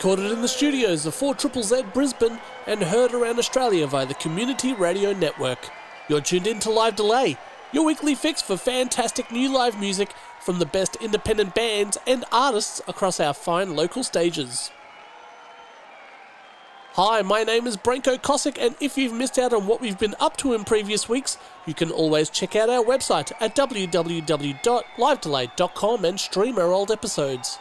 Recorded in the studios of 4 Triple Z Brisbane and heard around Australia via the Community Radio Network. You're tuned in to Live Delay, your weekly fix for fantastic new live music from the best independent bands and artists across our fine local stages. Hi, my name is Branko Kosick, and if you've missed out on what we've been up to in previous weeks, you can always check out our website at www.livedelay.com and stream our old episodes.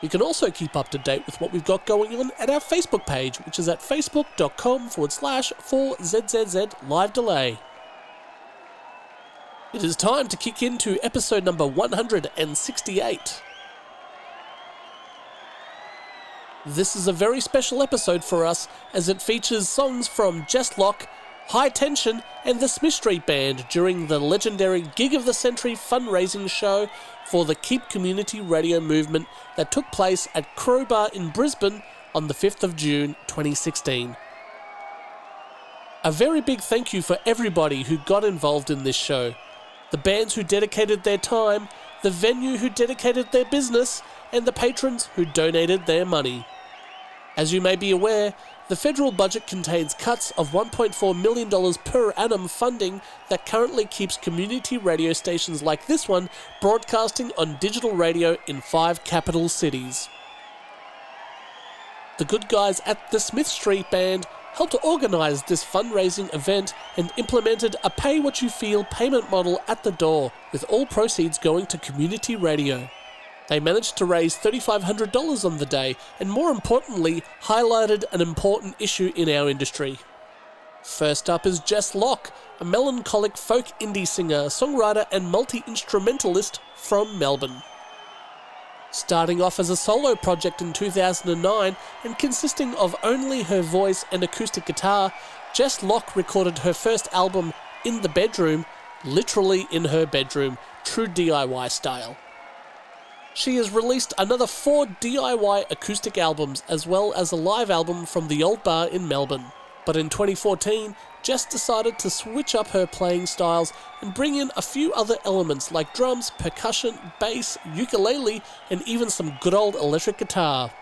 You can also keep up to date with what we've got going on at our Facebook page, which is at facebook.com forward slash 4ZZZ Live Delay. It is time to kick into episode number 168. This is a very special episode for us as it features songs from Jess Locke, High Tension, and the Smith Street Band during the legendary Gig of the Century fundraising show for the Keep Community Radio movement that took place at Crowbar in Brisbane on the 5th of June 2016. A very big thank you for everybody who got involved in this show. The bands who dedicated their time, the venue who dedicated their business, and the patrons who donated their money. As you may be aware, the federal budget contains cuts of $1.4 million per annum funding that currently keeps community radio stations like this one broadcasting on digital radio in five capital cities. The good guys at the Smith Street Band helped organise this fundraising event and implemented a pay what you feel payment model at the door, with all proceeds going to community radio. They managed to raise $3,500 on the day, and more importantly, highlighted an important issue in our industry. First up is Jess Locke, a melancholic folk indie singer, songwriter, and multi instrumentalist from Melbourne. Starting off as a solo project in 2009 and consisting of only her voice and acoustic guitar, Jess Locke recorded her first album in the bedroom, literally in her bedroom, true DIY style she has released another four DIY acoustic albums as well as a live album from the Old Bar in Melbourne. But in 2014, Jess decided to switch up her playing styles and bring in a few other elements like drums, percussion, bass, ukulele, and even some good old electric guitar.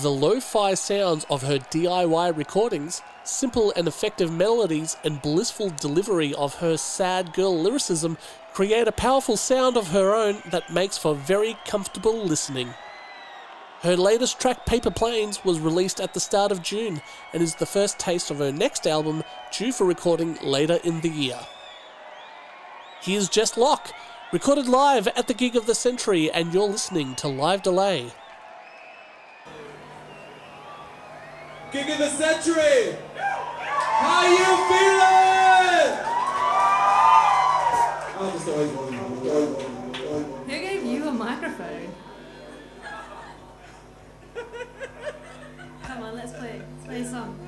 The lo fi sounds of her DIY recordings, simple and effective melodies, and blissful delivery of her sad girl lyricism create a powerful sound of her own that makes for very comfortable listening. Her latest track, Paper Planes, was released at the start of June and is the first taste of her next album, due for recording later in the year. Here's Jess Locke, recorded live at the Gig of the Century, and you're listening to Live Delay. Gig of the century! How you feeling? Who gave you a microphone? Come on, let's play. Let's play a song.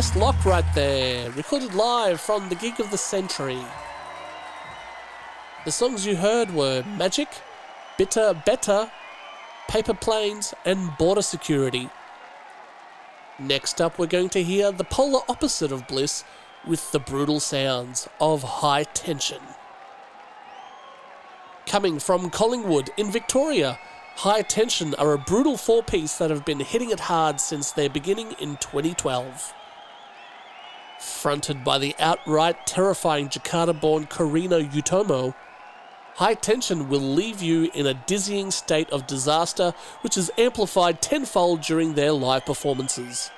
Locke right there, recorded live from the gig of the century. The songs you heard were Magic, Bitter Better, Paper Planes, and Border Security. Next up, we're going to hear the polar opposite of Bliss with the brutal sounds of High Tension. Coming from Collingwood in Victoria, High Tension are a brutal four piece that have been hitting it hard since their beginning in 2012. Fronted by the outright terrifying Jakarta born Karina Utomo, High Tension will leave you in a dizzying state of disaster, which is amplified tenfold during their live performances.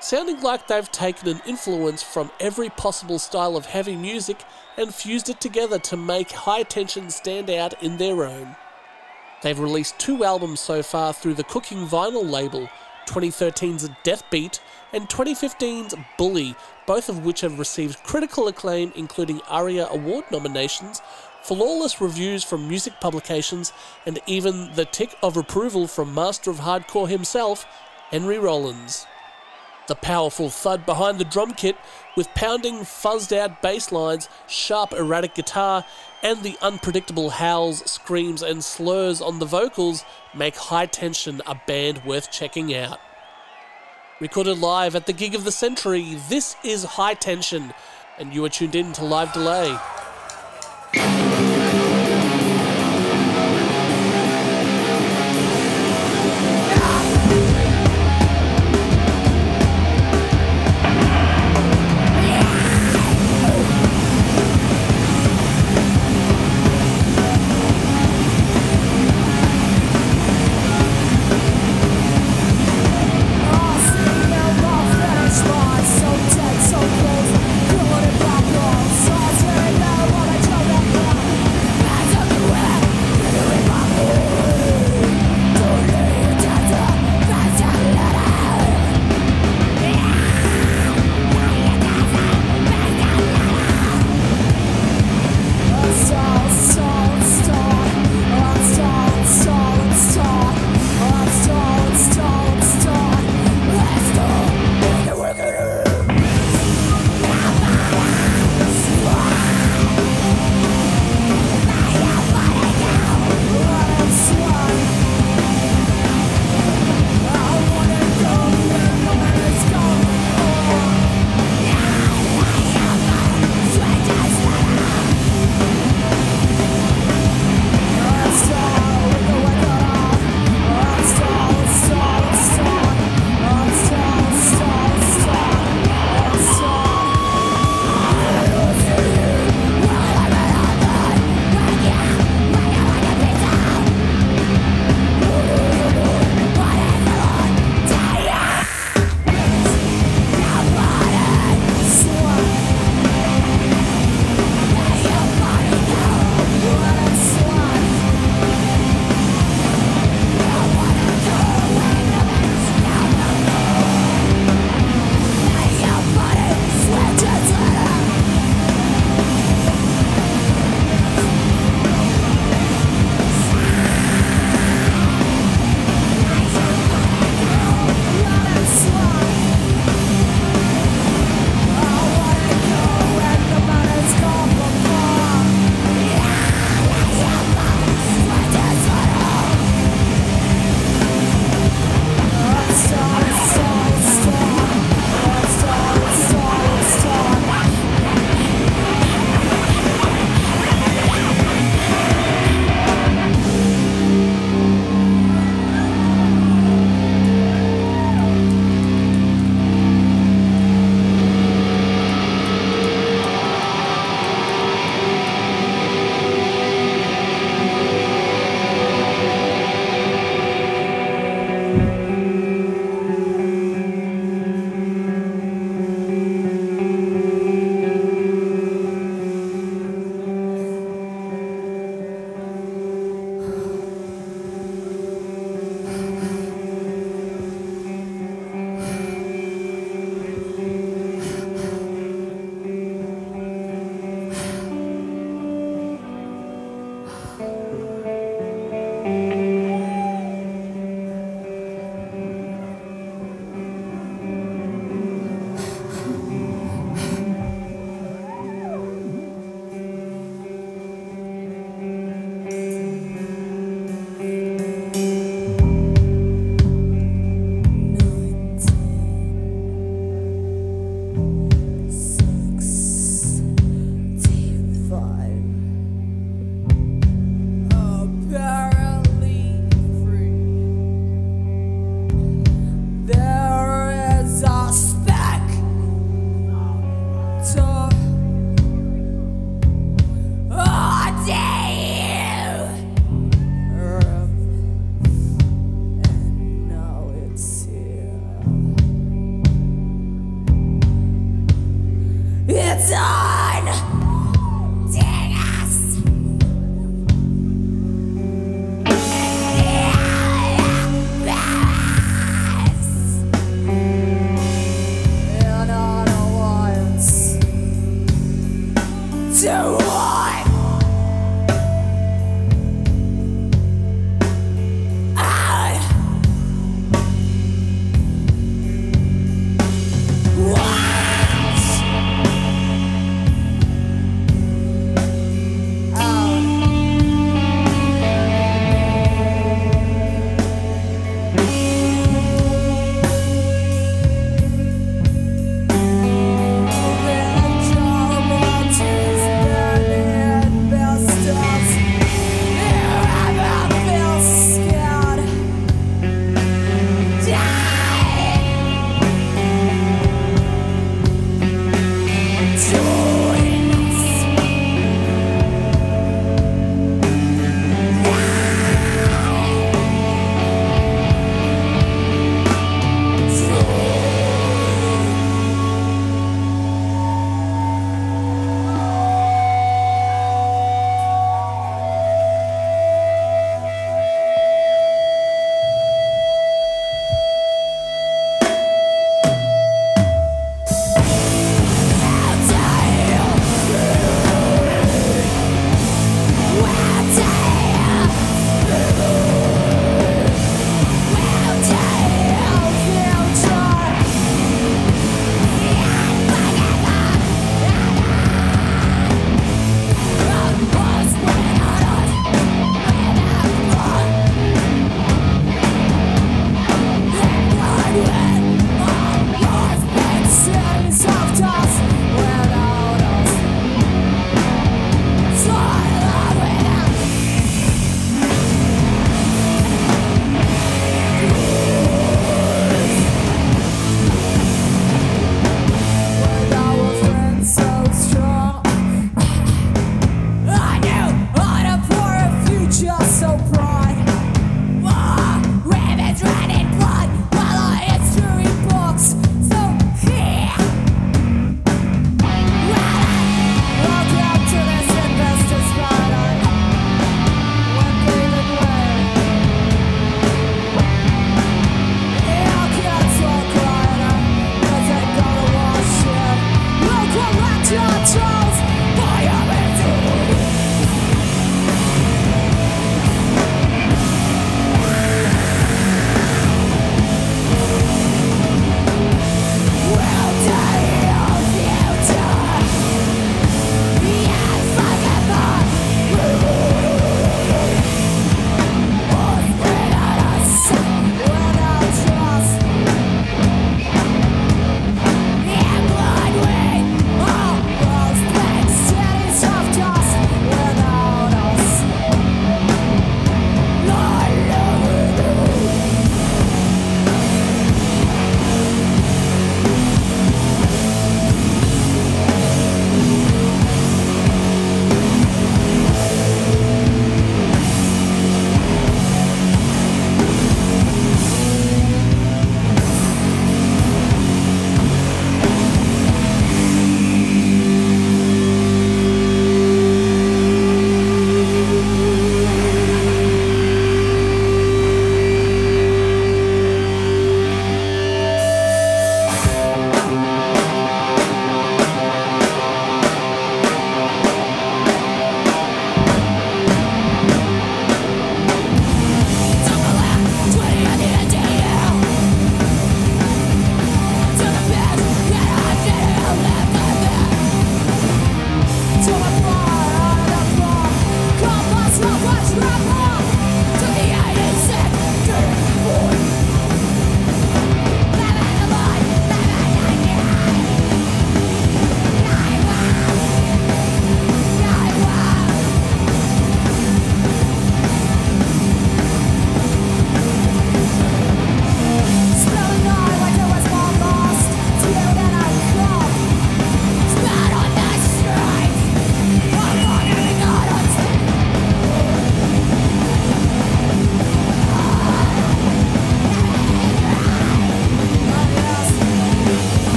Sounding like they've taken an influence from every possible style of heavy music and fused it together to make High Tension stand out in their own. They've released two albums so far through the Cooking Vinyl label 2013's Death Tribute and 2015's Bully, both of which have received critical acclaim, including ARIA Award nominations, flawless reviews from music publications, and even the tick of approval from Master of Hardcore himself, Henry Rollins. The powerful thud behind the drum kit, with pounding, fuzzed out bass lines, sharp, erratic guitar, and the unpredictable howls, screams, and slurs on the vocals, make High Tension a band worth checking out. Recorded live at the gig of the century, this is High Tension, and you are tuned in to Live Delay.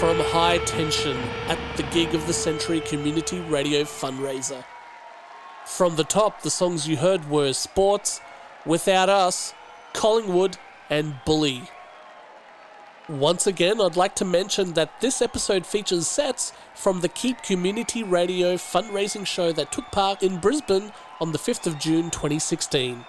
from High Tension at the Gig of the Century Community Radio fundraiser. From the top, the songs you heard were Sports, Without Us, Collingwood, and Bully. Once again, I'd like to mention that this episode features sets from the Keep Community Radio fundraising show that took part in Brisbane on the 5th of June 2016.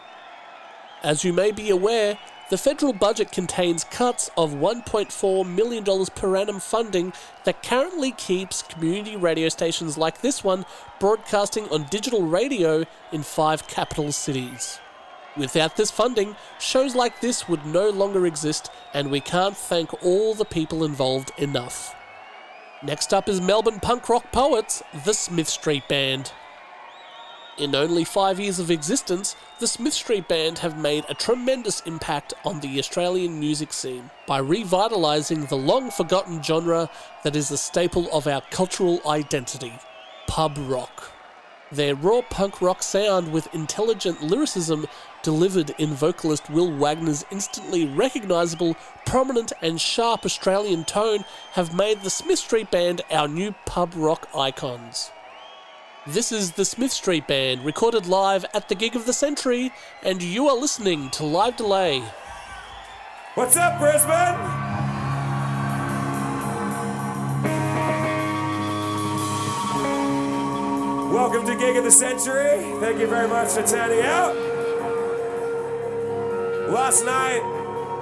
As you may be aware, the federal budget contains cuts of $1.4 million per annum funding that currently keeps community radio stations like this one broadcasting on digital radio in five capital cities. Without this funding, shows like this would no longer exist, and we can't thank all the people involved enough. Next up is Melbourne punk rock poets, the Smith Street Band. In only five years of existence, the Smith Street Band have made a tremendous impact on the Australian music scene by revitalising the long forgotten genre that is a staple of our cultural identity pub rock. Their raw punk rock sound with intelligent lyricism delivered in vocalist Will Wagner's instantly recognisable, prominent, and sharp Australian tone have made the Smith Street Band our new pub rock icons. This is the Smith Street Band, recorded live at the gig of the century, and you are listening to Live Delay. What's up, Brisbane? Welcome to Gig of the Century. Thank you very much for turning out. Last night,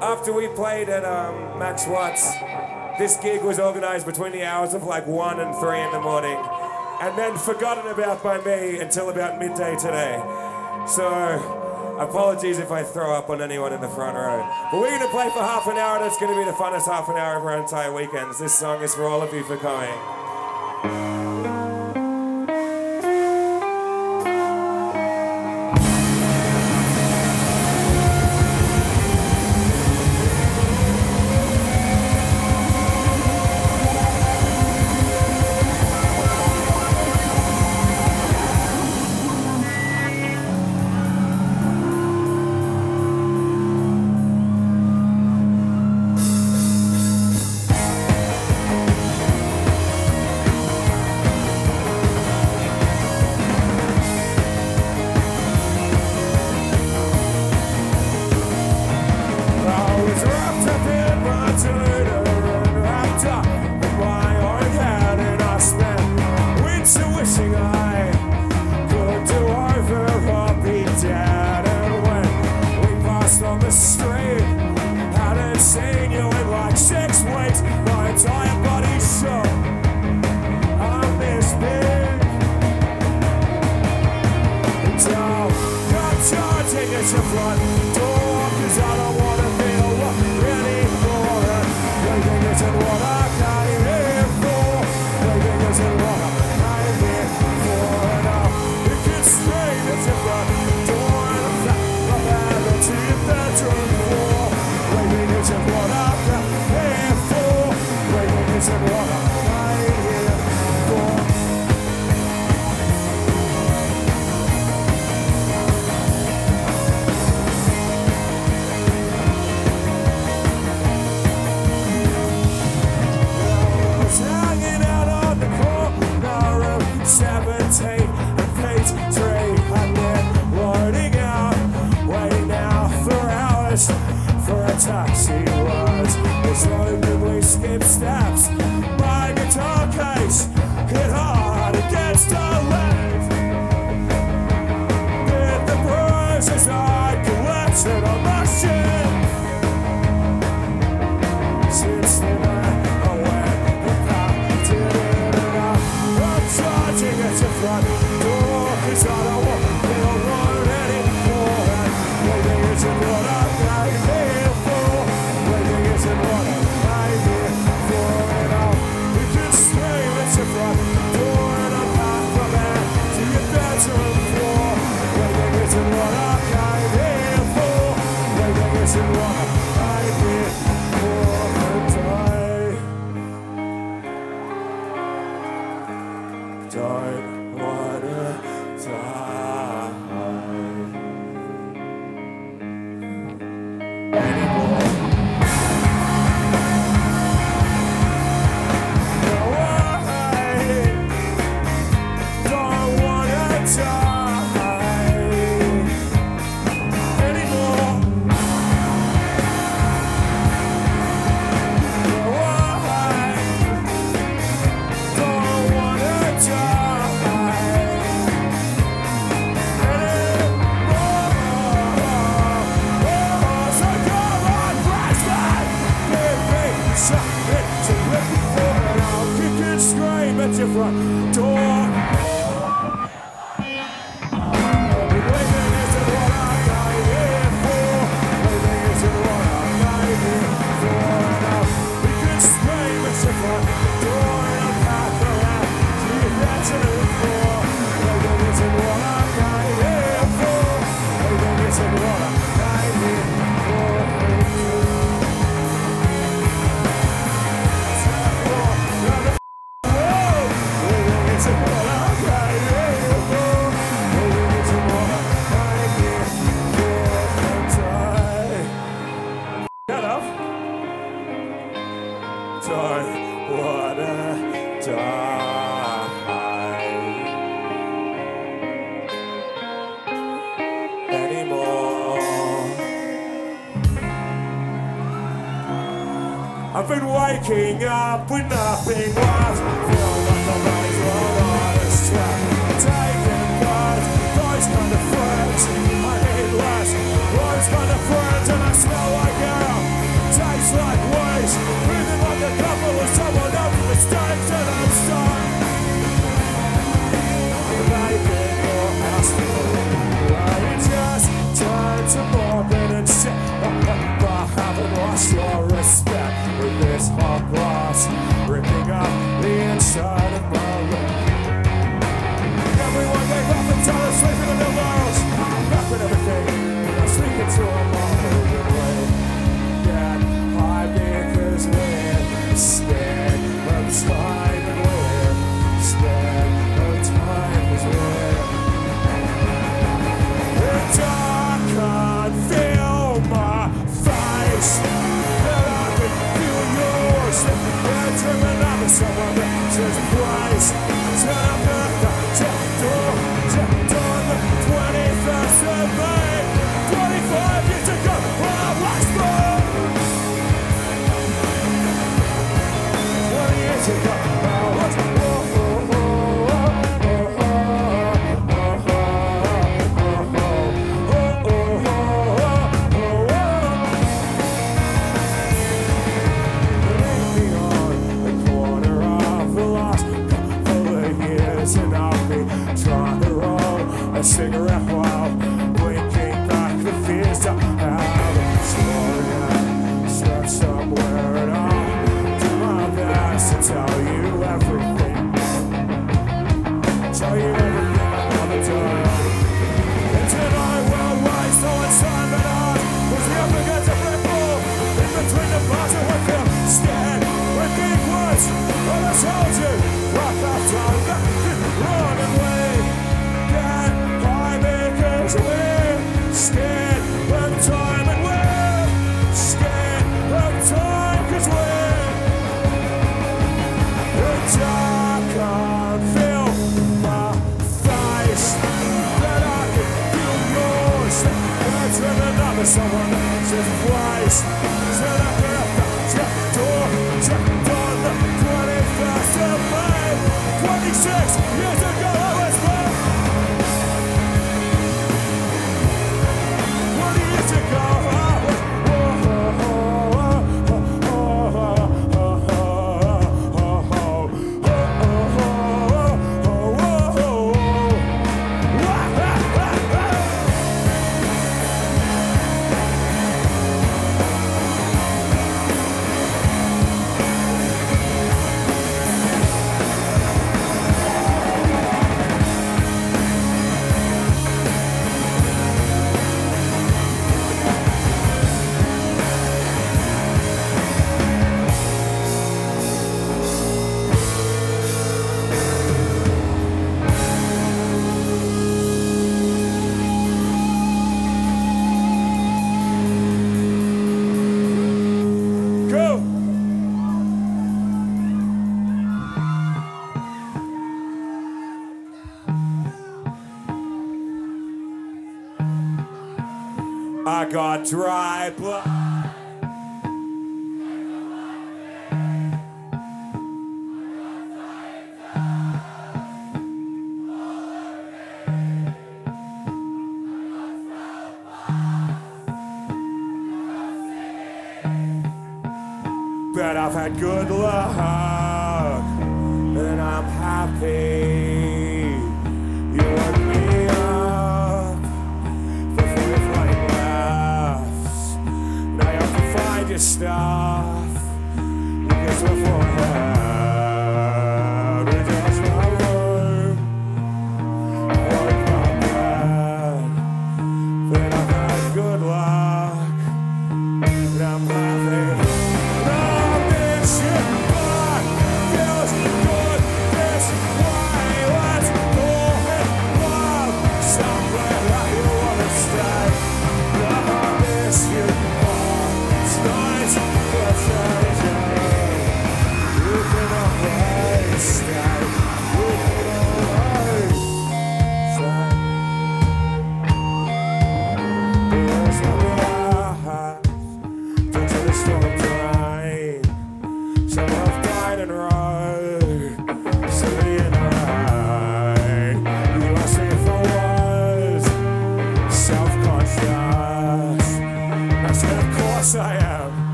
after we played at um, Max Watts, this gig was organized between the hours of like 1 and 3 in the morning, and then forgotten about by me until about midday today. So, apologies if I throw up on anyone in the front row. But we're going to play for half an hour, and it's going to be the funnest half an hour of our entire weekends. This song is for all of you for coming. I oh, waking up with nothing. Someone answers twice. Turn up. my dry blood. But I've had good luck.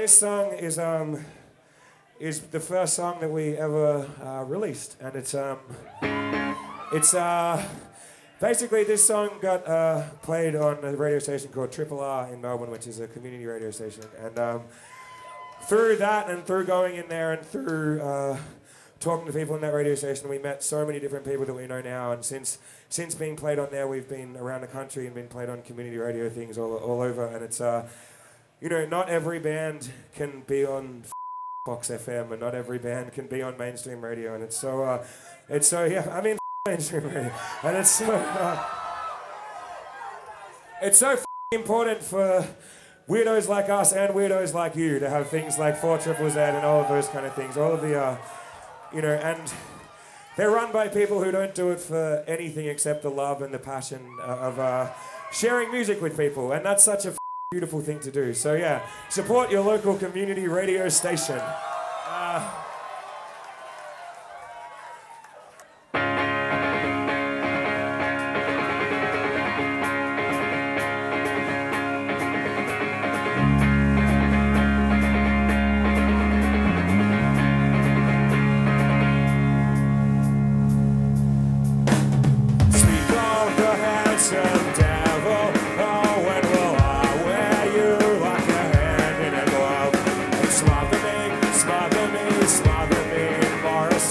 This song is um is the first song that we ever uh, released, and it's um it's uh basically this song got uh, played on a radio station called Triple R in Melbourne, which is a community radio station, and um, through that and through going in there and through. Uh, talking to people in that radio station, we met so many different people that we know now. And since since being played on there, we've been around the country and been played on community radio things all, all over. And it's uh, you know, not every band can be on Fox FM, and not every band can be on mainstream radio. And it's so uh, it's so yeah. I mean mainstream radio, and it's so uh, it's so important for weirdos like us and weirdos like you to have things like four triple Z and all of those kind of things. All of the, uh, you know, and they're run by people who don't do it for anything except the love and the passion uh, of uh, sharing music with people, and that's such a beautiful thing to do. So yeah, support your local community radio station.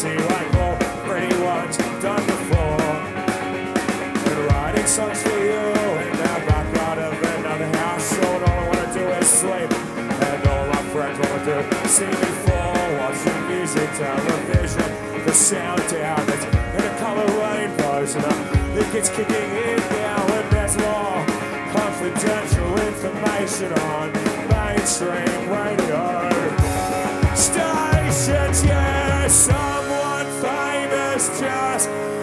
Morrissey like pretty ones done before. And writing songs for you in the background of another house. All I wanna do is sleep, and all my friends wanna do is see me fall, watching music, television, the sound down. That's in a color rainbows, and I think it's kicking in now, and there's more confidential information on mainstream radio just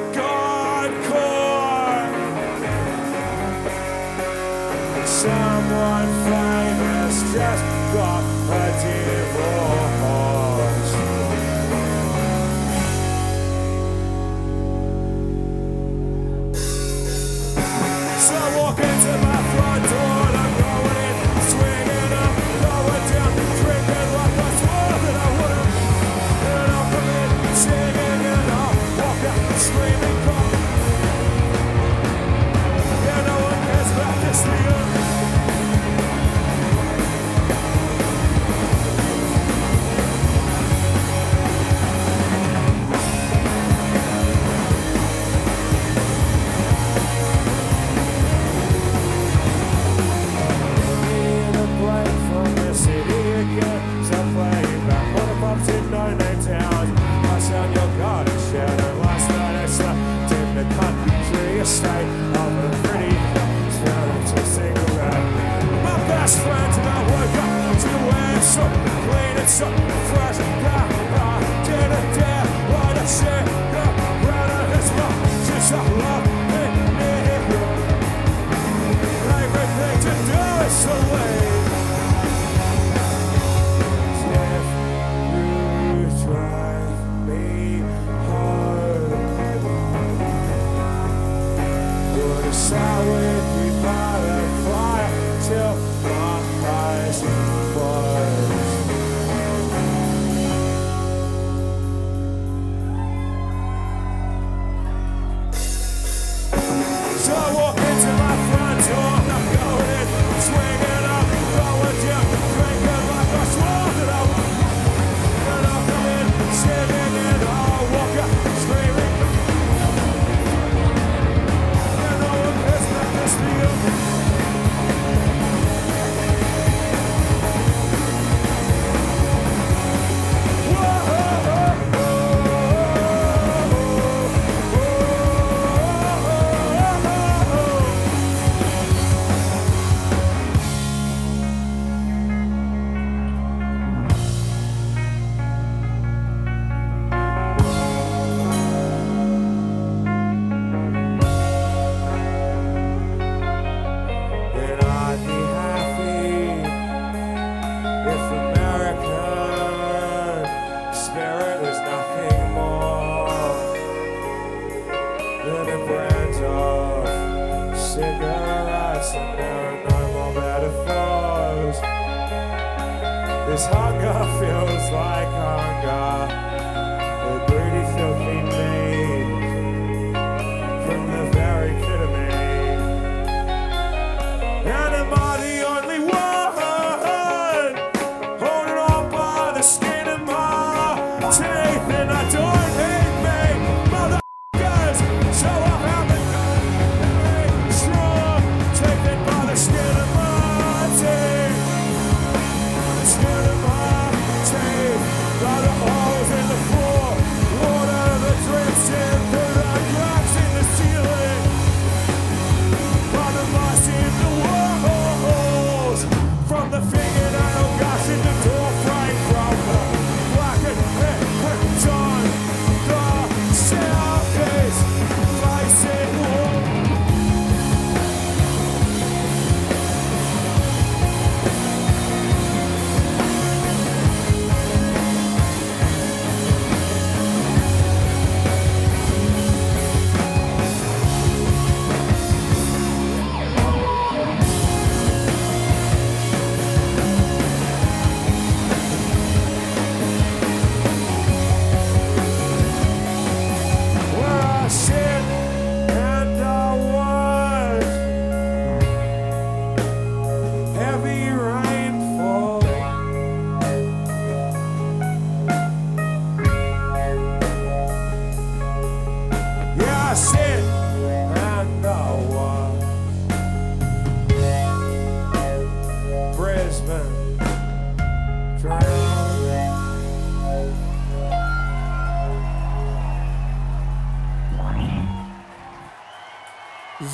and so fresh.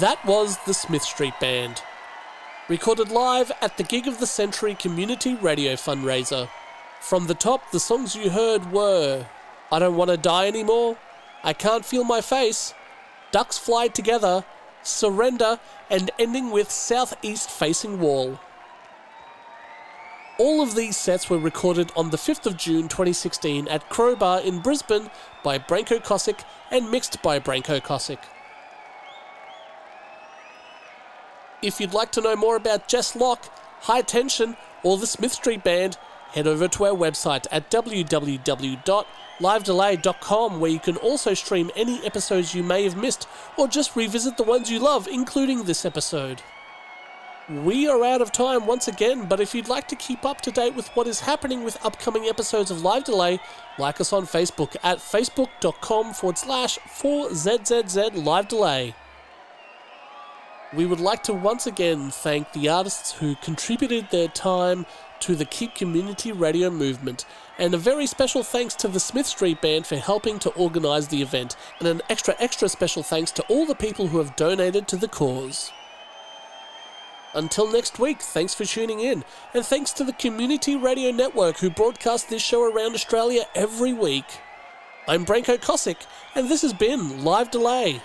That was the Smith Street Band. Recorded live at the Gig of the Century Community Radio fundraiser. From the top, the songs you heard were I Don't Want to Die Anymore, I Can't Feel My Face, Ducks Fly Together, Surrender, and ending with Southeast Facing Wall. All of these sets were recorded on the 5th of June 2016 at Crowbar in Brisbane by Branko Kosick and mixed by Branko Kosick. If you'd like to know more about Jess Locke, High Tension, or the Smith Street Band, head over to our website at www.livedelay.com where you can also stream any episodes you may have missed or just revisit the ones you love, including this episode. We are out of time once again, but if you'd like to keep up to date with what is happening with upcoming episodes of Live Delay, like us on Facebook at facebook.com forward slash 4ZZZ Live Delay. We would like to once again thank the artists who contributed their time to the Keep Community Radio movement, and a very special thanks to the Smith Street Band for helping to organise the event, and an extra, extra special thanks to all the people who have donated to the cause. Until next week, thanks for tuning in, and thanks to the Community Radio Network who broadcast this show around Australia every week. I'm Branko Kosick, and this has been Live Delay.